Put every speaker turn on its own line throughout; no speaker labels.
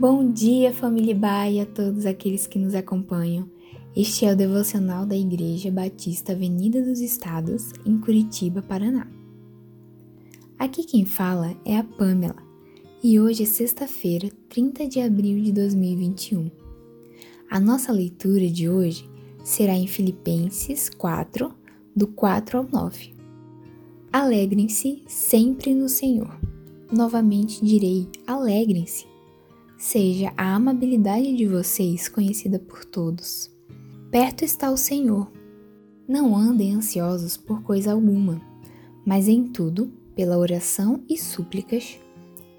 Bom dia, família Bai e a todos aqueles que nos acompanham. Este é o devocional da Igreja Batista Avenida dos Estados, em Curitiba, Paraná. Aqui quem fala é a Pamela, e hoje é sexta-feira, 30 de abril de 2021. A nossa leitura de hoje será em Filipenses 4, do 4 ao 9. Alegrem-se sempre no Senhor. Novamente direi: alegrem-se seja a amabilidade de vocês conhecida por todos. Perto está o Senhor. Não andem ansiosos por coisa alguma, mas em tudo, pela oração e súplicas,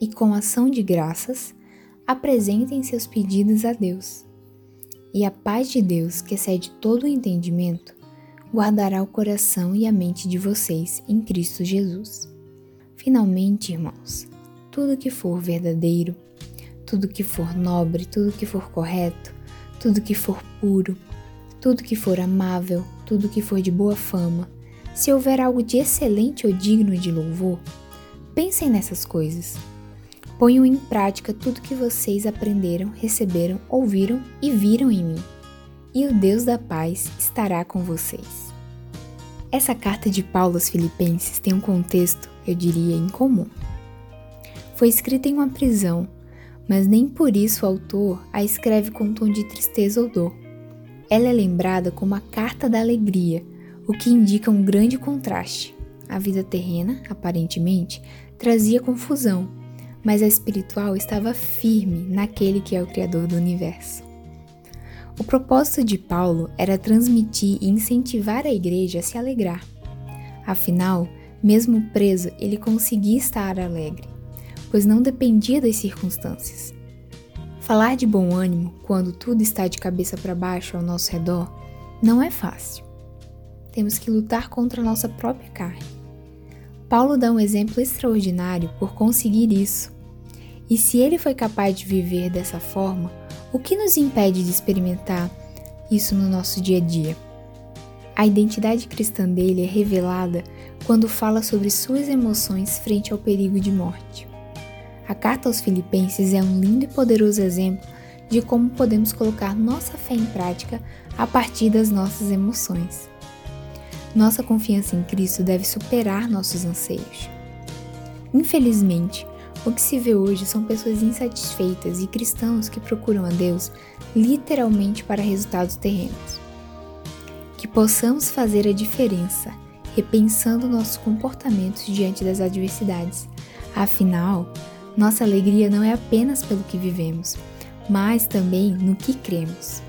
e com ação de graças, apresentem seus pedidos a Deus. E a paz de Deus, que excede todo o entendimento, guardará o coração e a mente de vocês em Cristo Jesus. Finalmente, irmãos, tudo que for verdadeiro, tudo que for nobre, tudo que for correto, tudo que for puro, tudo que for amável, tudo que for de boa fama, se houver algo de excelente ou digno de louvor, pensem nessas coisas. Ponham em prática tudo que vocês aprenderam, receberam, ouviram e viram em mim, e o Deus da paz estará com vocês. Essa carta de Paulo aos Filipenses tem um contexto, eu diria, incomum. Foi escrita em uma prisão mas nem por isso o autor a escreve com um tom de tristeza ou dor. Ela é lembrada como a carta da alegria, o que indica um grande contraste. A vida terrena, aparentemente, trazia confusão, mas a espiritual estava firme naquele que é o Criador do universo. O propósito de Paulo era transmitir e incentivar a igreja a se alegrar. Afinal, mesmo preso, ele conseguia estar alegre pois não dependia das circunstâncias. Falar de bom ânimo quando tudo está de cabeça para baixo ao nosso redor não é fácil. Temos que lutar contra a nossa própria carne. Paulo dá um exemplo extraordinário por conseguir isso. E se ele foi capaz de viver dessa forma, o que nos impede de experimentar isso no nosso dia a dia? A identidade cristã dele é revelada quando fala sobre suas emoções frente ao perigo de morte. A carta aos Filipenses é um lindo e poderoso exemplo de como podemos colocar nossa fé em prática a partir das nossas emoções. Nossa confiança em Cristo deve superar nossos anseios. Infelizmente, o que se vê hoje são pessoas insatisfeitas e cristãos que procuram a Deus literalmente para resultados terrenos. Que possamos fazer a diferença, repensando nossos comportamentos diante das adversidades. Afinal, nossa alegria não é apenas pelo que vivemos, mas também no que cremos.